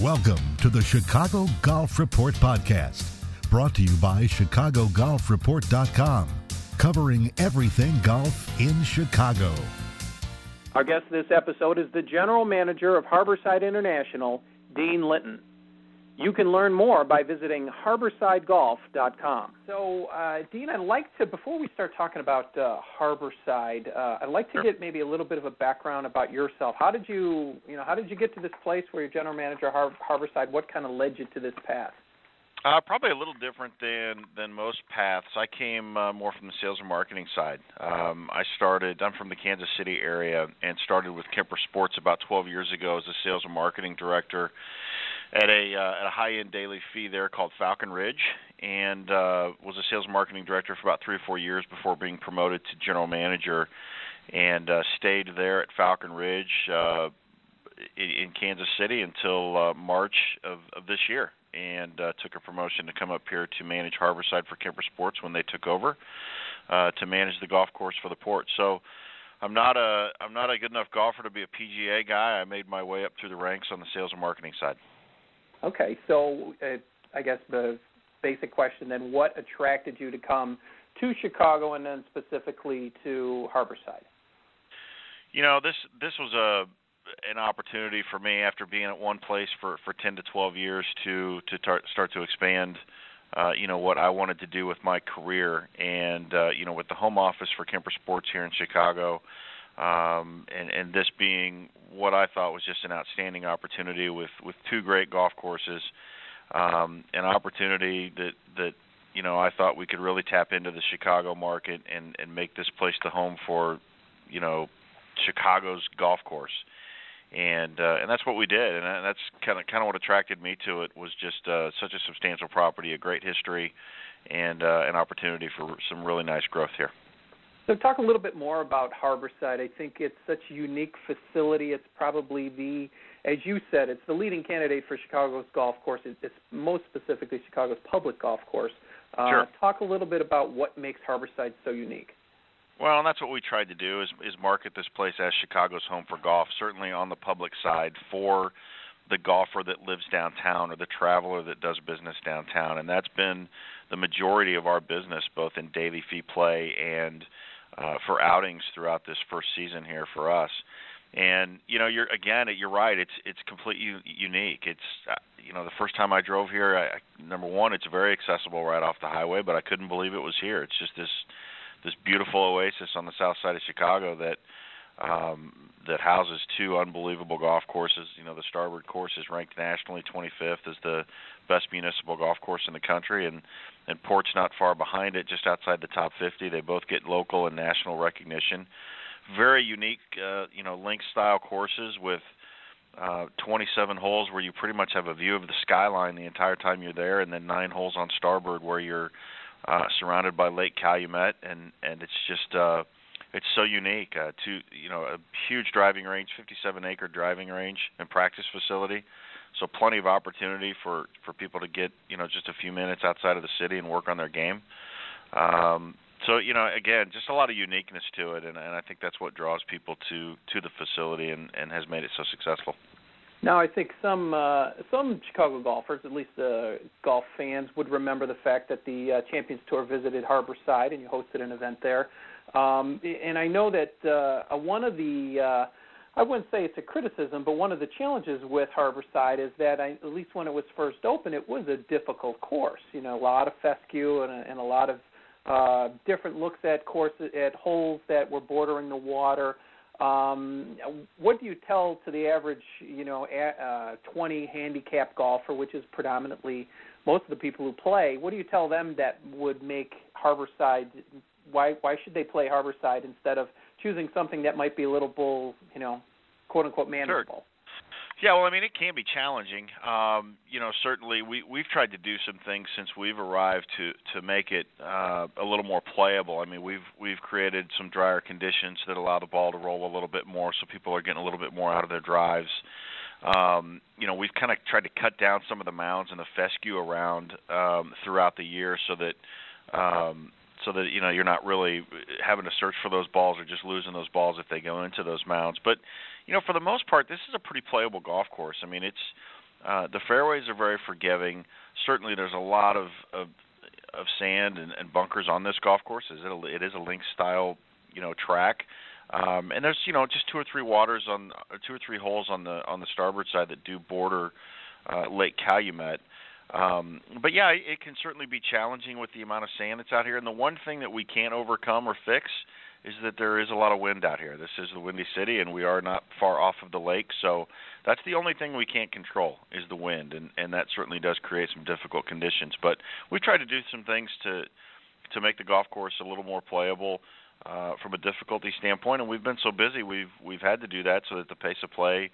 Welcome to the Chicago Golf Report Podcast, brought to you by ChicagoGolfReport.com, covering everything golf in Chicago. Our guest this episode is the general manager of Harborside International, Dean Linton. You can learn more by visiting harborsidegolf.com. So, uh, Dean, I'd like to, before we start talking about uh, Harborside, uh, I'd like to Sure. get maybe a little bit of a background about yourself. How did you, you know, how did you get to this place where you're general manager of Har- Harborside? What kind of led you to this path? Uh, probably a little different than than most paths. I came uh, more from the sales and marketing side. Um, I started. I'm from the Kansas City area and started with Kemper Sports about 12 years ago as a sales and marketing director at a uh, at a high-end daily fee there called Falcon Ridge, and uh, was a sales marketing director for about three or four years before being promoted to general manager, and uh, stayed there at Falcon Ridge uh, in, in Kansas City until uh, March of, of this year and uh, took a promotion to come up here to manage Harborside for Kemper Sports when they took over uh, to manage the golf course for the port. So I'm not a I'm not a good enough golfer to be a PGA guy. I made my way up through the ranks on the sales and marketing side. Okay, so uh, I guess the basic question then: What attracted you to come to Chicago and then specifically to Harborside? You know, this this was a an opportunity for me after being at one place for for 10 to 12 years to to tar- start to expand uh you know what I wanted to do with my career and uh you know with the home office for Kemper Sports here in Chicago um and and this being what I thought was just an outstanding opportunity with with two great golf courses um an opportunity that that you know I thought we could really tap into the Chicago market and and make this place the home for you know Chicago's golf course and uh, and that's what we did, and that's kind of kind of what attracted me to it was just uh, such a substantial property, a great history, and uh, an opportunity for some really nice growth here. So talk a little bit more about Harborside. I think it's such a unique facility. It's probably the, as you said, it's the leading candidate for Chicago's golf course. It's most specifically Chicago's public golf course. Uh, Sure. Talk a little bit about what makes Harborside so unique. Well, and that's what we tried to do is is market this place as Chicago's home for golf. Certainly on the public side for the golfer that lives downtown or the traveler that does business downtown, and that's been the majority of our business, both in daily fee play and uh, for outings throughout this first season here for us. And you know, you're again, you're right. It's it's completely unique. It's uh, you know, the first time I drove here, I, number one, it's very accessible right off the highway, but I couldn't believe it was here. It's just this this beautiful oasis on the south side of Chicago that um, that houses two unbelievable golf courses. You know, the Starboard course is ranked nationally 25th as the best municipal golf course in the country, and and Port's not far behind it, just outside the top 50. They both get local and national recognition. Very unique, uh, you know, link style courses with uh, 27 holes where you pretty much have a view of the skyline the entire time you're there, and then nine holes on starboard where you're uh, surrounded by Lake Calumet, and and it's just uh, it's so unique. Uh, to you know, a huge driving range, 57 acre driving range and practice facility, so plenty of opportunity for for people to get you know just a few minutes outside of the city and work on their game. Um, so you know, again, just a lot of uniqueness to it, and, and I think that's what draws people to to the facility and and has made it so successful. Now, I think some uh, some Chicago golfers, at least uh, golf fans, would remember the fact that the uh, Champions Tour visited Harborside and you hosted an event there. Um, and I know that uh, one of the uh, I wouldn't say it's a criticism, but one of the challenges with Harborside is that I, at least when it was first open, it was a difficult course. You know, a lot of fescue and a, and a lot of uh, different looks at courses at holes that were bordering the water. Um, what do you tell to the average, you know, uh, 20 handicap golfer, which is predominantly most of the people who play? What do you tell them that would make Harborside? Why why should they play Harborside instead of choosing something that might be a little bull, you know, quote unquote manageable? Yeah, well, I mean, it can be challenging. Um, you know, certainly we we've tried to do some things since we've arrived to to make it uh, a little more playable. I mean, we've we've created some drier conditions that allow the ball to roll a little bit more, so people are getting a little bit more out of their drives. Um, you know, we've kind of tried to cut down some of the mounds and the fescue around um, throughout the year, so that um, so that you know you're not really having to search for those balls or just losing those balls if they go into those mounds. But you know, for the most part, this is a pretty playable golf course. I mean, it's Uh, the fairways are very forgiving. Certainly, there's a lot of of, of sand and, and bunkers on this golf course. It is a, it is a link style, you know, track. Um, and there's you know just two or three waters on two or three holes on the on the starboard side that do border uh, Lake Calumet. Um, but yeah, it can certainly be challenging with the amount of sand that's out here. And the one thing that we can't overcome or fix is that there is a lot of wind out here. This is the windy city, and we are not far off of the lake, so that's the only thing we can't control is the wind, and and that certainly does create some difficult conditions. But we try to do some things to to make the golf course a little more playable uh, from a difficulty standpoint, and we've been so busy we've we've had to do that so that the pace of play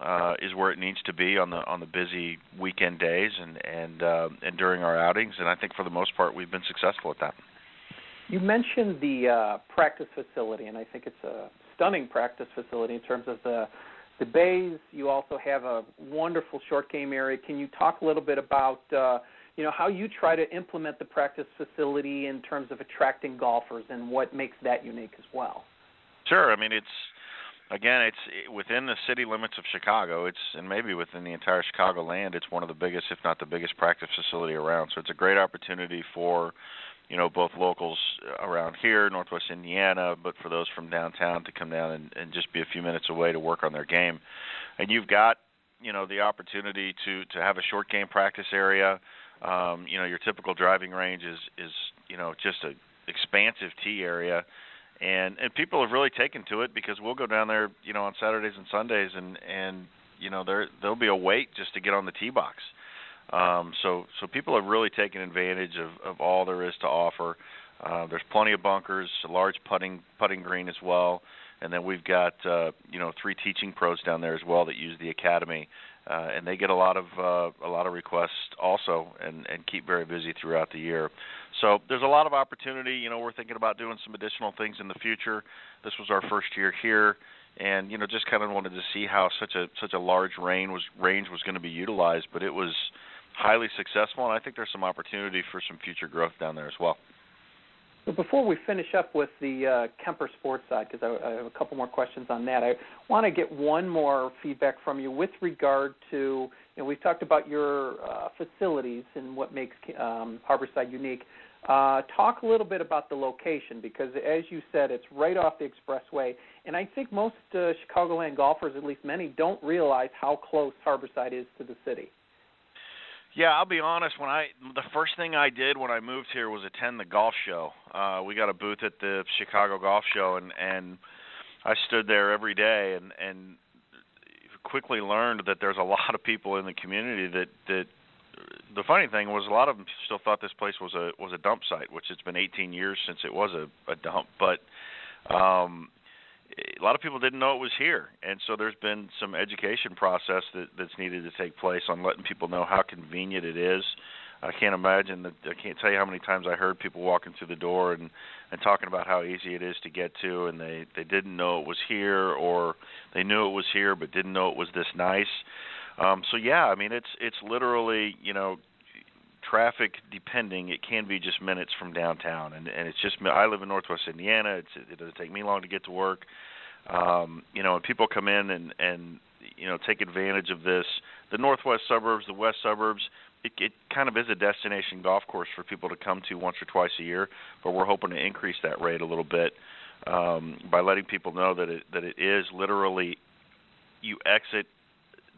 uh, is where it needs to be on the on the busy weekend days and and uh, and during our outings. And I think for the most part we've been successful at that. You mentioned the uh, practice facility, and I think it's a stunning practice facility in terms of the the bays. You also have a wonderful short game area. Can you talk a little bit about uh, you know how you try to implement the practice facility in terms of attracting golfers and what makes that unique as well? Sure. I mean, it's again, it's within the city limits of Chicago. It's and maybe within the entire Chicago land. It's one of the biggest, if not the biggest, practice facility around. So it's a great opportunity for, you know, both locals around here, Northwest Indiana, but for those from downtown to come down and, and just be a few minutes away to work on their game. And you've got, you know, the opportunity to to have a short game practice area. Um, you know, your typical driving range is is you know just a expansive tee area and and people have really taken to it because we'll go down there, you know, on Saturdays and Sundays, and and you know there there'll be a wait just to get on the tee box. Um, so so people have really taken advantage of of all there is to offer. Uh, there's plenty of bunkers, a large putting putting green as well, and then we've got uh, you know three teaching pros down there as well that use the academy, uh, and they get a lot of uh, a lot of requests also, and and keep very busy throughout the year. So there's a lot of opportunity. You know, we're thinking about doing some additional things in the future. This was our first year here, and you know, just kind of wanted to see how such a such a large range was range was going to be utilized. But it was highly successful, and I think there's some opportunity for some future growth down there as well. Before we finish up with the uh, Kemper Sports side, because I, I, have a couple more questions on that, I want to get one more feedback from you with regard to, you know, we've talked about your uh, facilities and what makes um, Harborside unique. Uh, talk a little bit about the location because, as you said, it's right off the expressway, and I think most uh, Chicagoland golfers, at least many, don't realize how close Harborside is to the city. Yeah, I'll be honest. When I the first thing I did when I moved here was attend the golf show. Uh, we got a booth at the Chicago Golf Show, and and I stood there every day, and and quickly learned that there's a lot of people in the community that that the funny thing was a lot of them still thought this place was a was a dump site, which it's been 18 years since it was a, a dump. But um, a lot of people didn't know it was here, and so there's been some education process that, that's needed to take place on letting people know how convenient it is. I can't imagine that. I can't tell you how many times I heard people walking through the door and and talking about how easy it is to get to, and they they didn't know it was here, or they knew it was here but didn't know it was this nice. Um, so yeah, I mean it's it's literally you know traffic depending it can be just minutes from downtown. And and it's just I live in northwest Indiana. It's it doesn't take me long to get to work. Um you know and people come in and and you know take advantage of this. The northwest suburbs the west suburbs it, it kind of is a destination golf course for people to come to once or twice a year but we're hoping to increase that rate a little bit um by letting people know that it that it is literally you exit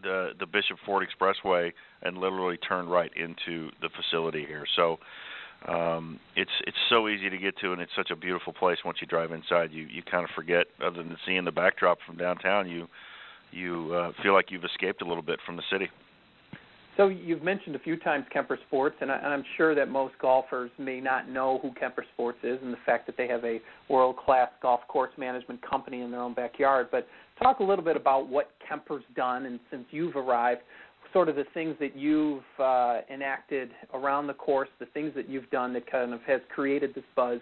the the Bishop Ford Expressway and literally turn right into the facility here. So um, it's it's so easy to get to, and it's such a beautiful place. Once you drive inside, you you kind of forget, other than seeing the backdrop from downtown, you you uh, feel like you've escaped a little bit from the city. So you've mentioned a few times Kemper Sports, and, I, am sure that most golfers may not know who Kemper Sports is, and the fact that they have a world-class golf course management company in their own backyard. But talk a little bit about what Kemper's done, and since you've arrived, sort of the things that you've uh, enacted around the course, the things that you've done that kind of has created this buzz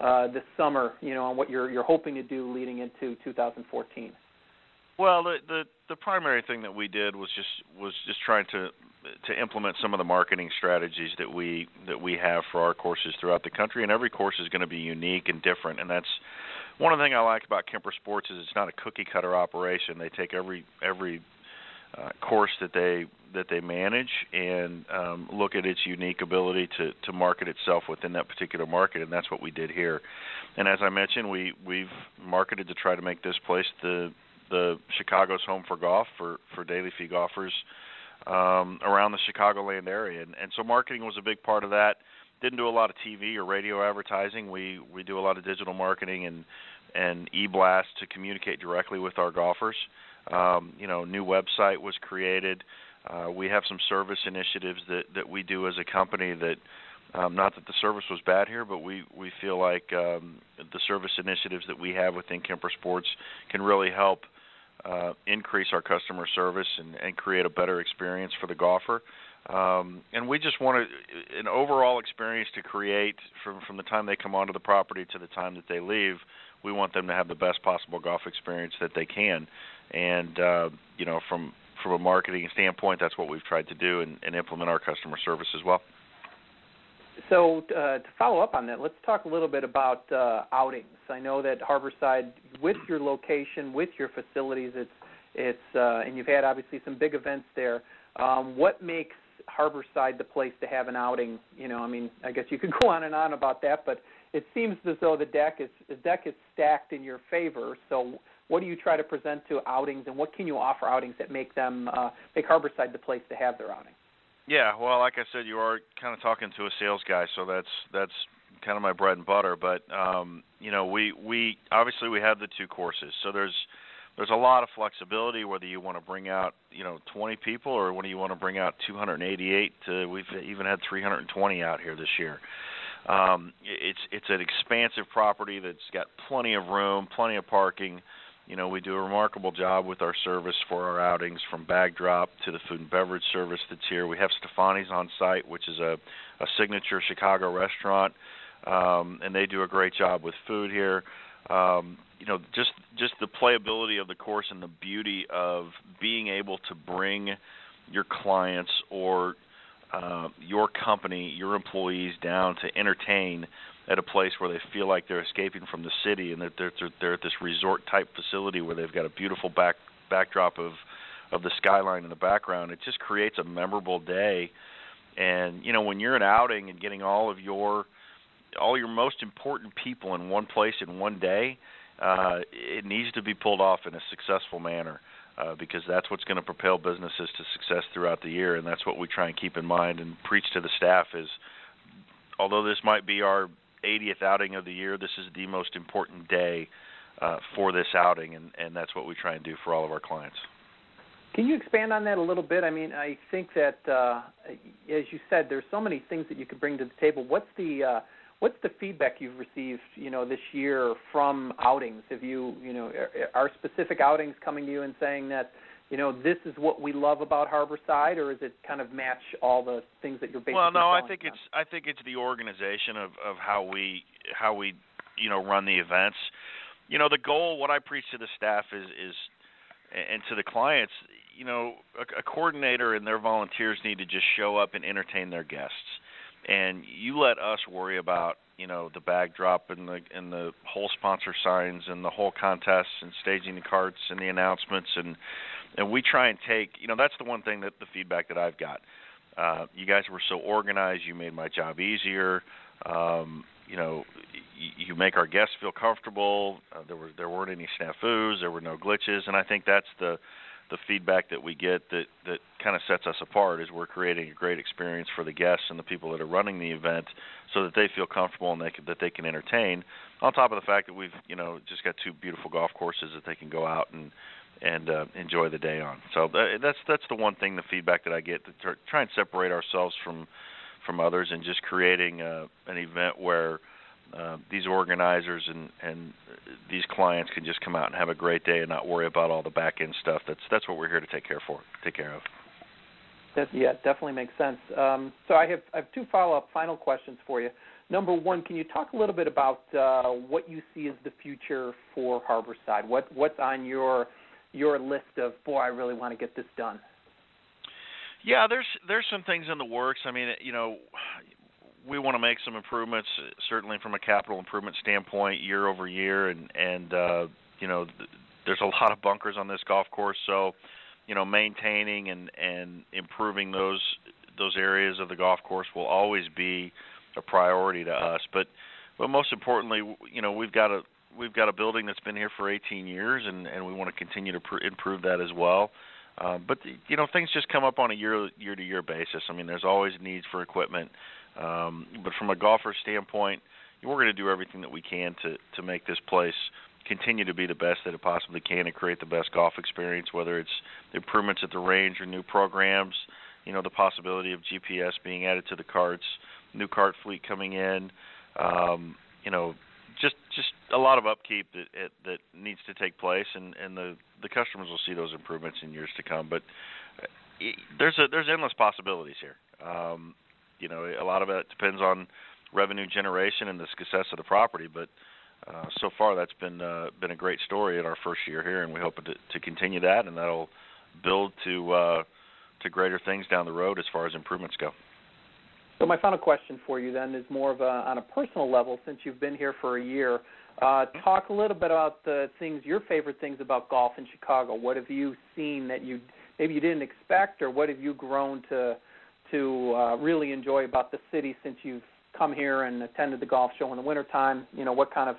uh, this summer, you know, on what you're you're hoping to do leading into 2014. Well, the, the the primary thing that we did was just was just trying to to implement some of the marketing strategies that we that we have for our courses throughout the country, and every course is going to be unique and different, and that's one of the things I like about Kemper Sports is it's not a cookie cutter operation. They take every every uh, course that they that they manage and um, look at its unique ability to to market itself within that particular market, and that's what we did here. And as I mentioned, we we've marketed to try to make this place the the Chicago's home for golf for for daily fee golfers um, around the Chicagoland area, and, and so marketing was a big part of that. Didn't do a lot of TV or radio advertising. We we do a lot of digital marketing and and e-blast to communicate directly with our golfers. Um, you know, new website was created. Uh, we have some service initiatives that that we do as a company that. Um, not that the service was bad here, but we we feel like um, the service initiatives that we have within Kemper Sports can really help uh, increase our customer service and, and create a better experience for the golfer. Um, and we just want to, an overall experience to create from from the time they come onto the property to the time that they leave. We want them to have the best possible golf experience that they can, and uh, you know, from from a marketing standpoint, that's what we've tried to do and, and implement our customer service as well. So uh, to follow up on that, let's talk a little bit about uh, outings. I know that Harborside, with your location, with your facilities, it's it's uh, and you've had obviously some big events there. Um, what makes Harborside the place to have an outing? You know, I mean, I guess you could go on and on about that, but it seems as though the deck is the deck is stacked in your favor. So, what do you try to present to outings, and what can you offer outings that make them uh, make Harborside the place to have their outing? Yeah, well, like I said, you are kind of talking to a sales guy, so that's that's kind of my bread and butter. But um, you know, we we obviously we have the two courses, so there's there's a lot of flexibility whether you want to bring out you know 20 people or whether you want to bring out 288. To, we've even had 320 out here this year. Um, it's it's an expansive property that's got plenty of room, plenty of parking you know, we do a remarkable job with our service for our outings, from bag drop to the food and beverage service that's here. We have Stefani's on site, which is a, a signature Chicago restaurant, um, and they do a great job with food here. Um, you know, just just the playability of the course and the beauty of being able to bring your clients or uh, your company, your employees down to entertain at a place where they feel like they're escaping from the city and that they're, they're they're at this resort type facility where they've got a beautiful back backdrop of of the skyline in the background. It just creates a memorable day. And you know, when you're an outing and getting all of your all your most important people in one place in one day, uh, it needs to be pulled off in a successful manner. Uh, because that's what's going to propel businesses to success throughout the year, and that's what we try and keep in mind and preach to the staff. Is although this might be our 80th outing of the year, this is the most important day uh, for this outing, and, and that's what we try and do for all of our clients. Can you expand on that a little bit? I mean, I think that, uh, as you said, there's so many things that you could bring to the table. What's the uh, what's the feedback you've received, you know, this year from outings? Have you, you know, are specific outings coming to you and saying that, you know, this is what we love about Harborside, or is it kind of match all the things that you're basically? Well, no, I think it's I think it's the organization of of how we how we you know run the events. You know, the goal, what I preach to the staff is is and to the clients, you know, a, a coordinator and their volunteers need to just show up and entertain their guests. And you let us worry about you know the backdrop and the and the whole sponsor signs and the whole contests and staging the carts and the announcements and and we try and take you know that's the one thing that the feedback that I've got. Uh, you guys were so organized. You made my job easier. Um, you know, you, you make our guests feel comfortable. Uh, there were there weren't any snafus. There were no glitches, and I think that's the the feedback that we get that that kind of sets us apart is we're creating a great experience for the guests and the people that are running the event so that they feel comfortable and they can, that they can entertain on top of the fact that we've you know just got two beautiful golf courses that they can go out and and uh, enjoy the day on. So that's that's the one thing, the feedback that I get to try and separate ourselves from from others, and just creating uh, an event where uh, these organizers and and these clients can just come out and have a great day and not worry about all the back end stuff. That's that's what we're here to take care for, take care of. Yeah, definitely makes sense. Um, so I have I have two follow up final questions for you. Number one, can you talk a little bit about uh, what you see as the future for Harborside? What what's on your your list of boy, I really want to get this done? Yeah, there's there's some things in the works. I mean, you know, we want to make some improvements, certainly from a capital improvement standpoint, year over year, and and uh, you know, th- there's a lot of bunkers on this golf course, so you know, maintaining and and improving those those areas of the golf course will always be a priority to us. But but most importantly, you know, we've got a we've got a building that's been here for 18 years, and and we want to continue to pr- improve that as well. Um, but you know, things just come up on a year year to year basis. I mean, there's always needs for equipment. Um, but from a golfer standpoint, we're going to do everything that we can to to make this place continue to be the best that it possibly can and create the best golf experience. Whether it's improvements at the range or new programs, you know, the possibility of GPS being added to the carts, new cart fleet coming in. Um, you know, just just a lot of upkeep that it, that needs to take place, and and the the customers will see those improvements in years to come. But uh, there's a there's endless possibilities here. Um, you know, a lot of it depends on revenue generation and the success of the property, but uh, so far that's been uh, been a great story in our first year here, and we hope to, to continue that, and that'll build to uh, to greater things down the road as far as improvements go. So my final question for you then is more of a on a personal level, since you've been here for a year. Uh, talk a little bit about the things, your favorite things about golf in Chicago. What have you seen that you maybe you didn't expect, or what have you grown to to uh, really enjoy about the city since you've come here and attended the golf show in the wintertime? You know, what kind of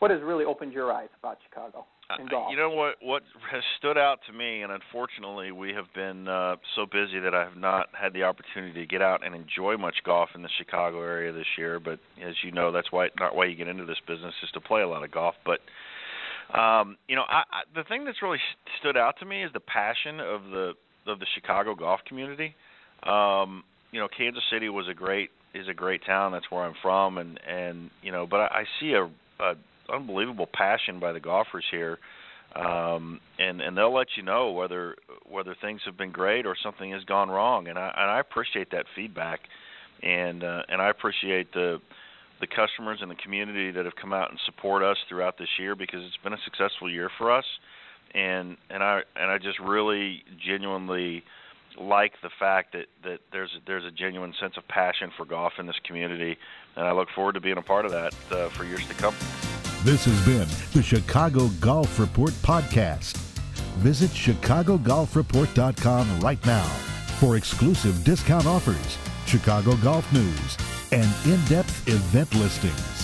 what has really opened your eyes about Chicago? Uh, you know what what has stood out to me, and unfortunately we have been uh, so busy that I have not had the opportunity to get out and enjoy much golf in the Chicago area this year. But as you know, that's why not why you get into this business is to play a lot of golf. But um, you know, I, I, the thing that's really stood out to me is the passion of the of the Chicago golf community. Um, you know, Kansas City was a great is a great town. That's where I'm from, and and you know, but I, I see a, a unbelievable passion by the golfers here, um, and and they'll let you know whether whether things have been great or something has gone wrong, and I and I appreciate that feedback, and uh, and I appreciate the the customers and the community that have come out and support us throughout this year because it's been a successful year for us, and and I and I just really genuinely like the fact that that there's there's a genuine sense of passion for golf in this community, and I look forward to being a part of that uh, for years to come. This has been the Chicago Golf Report podcast. Visit ChicagoGolfReport.com right now for exclusive discount offers, Chicago golf news, and in depth event listings.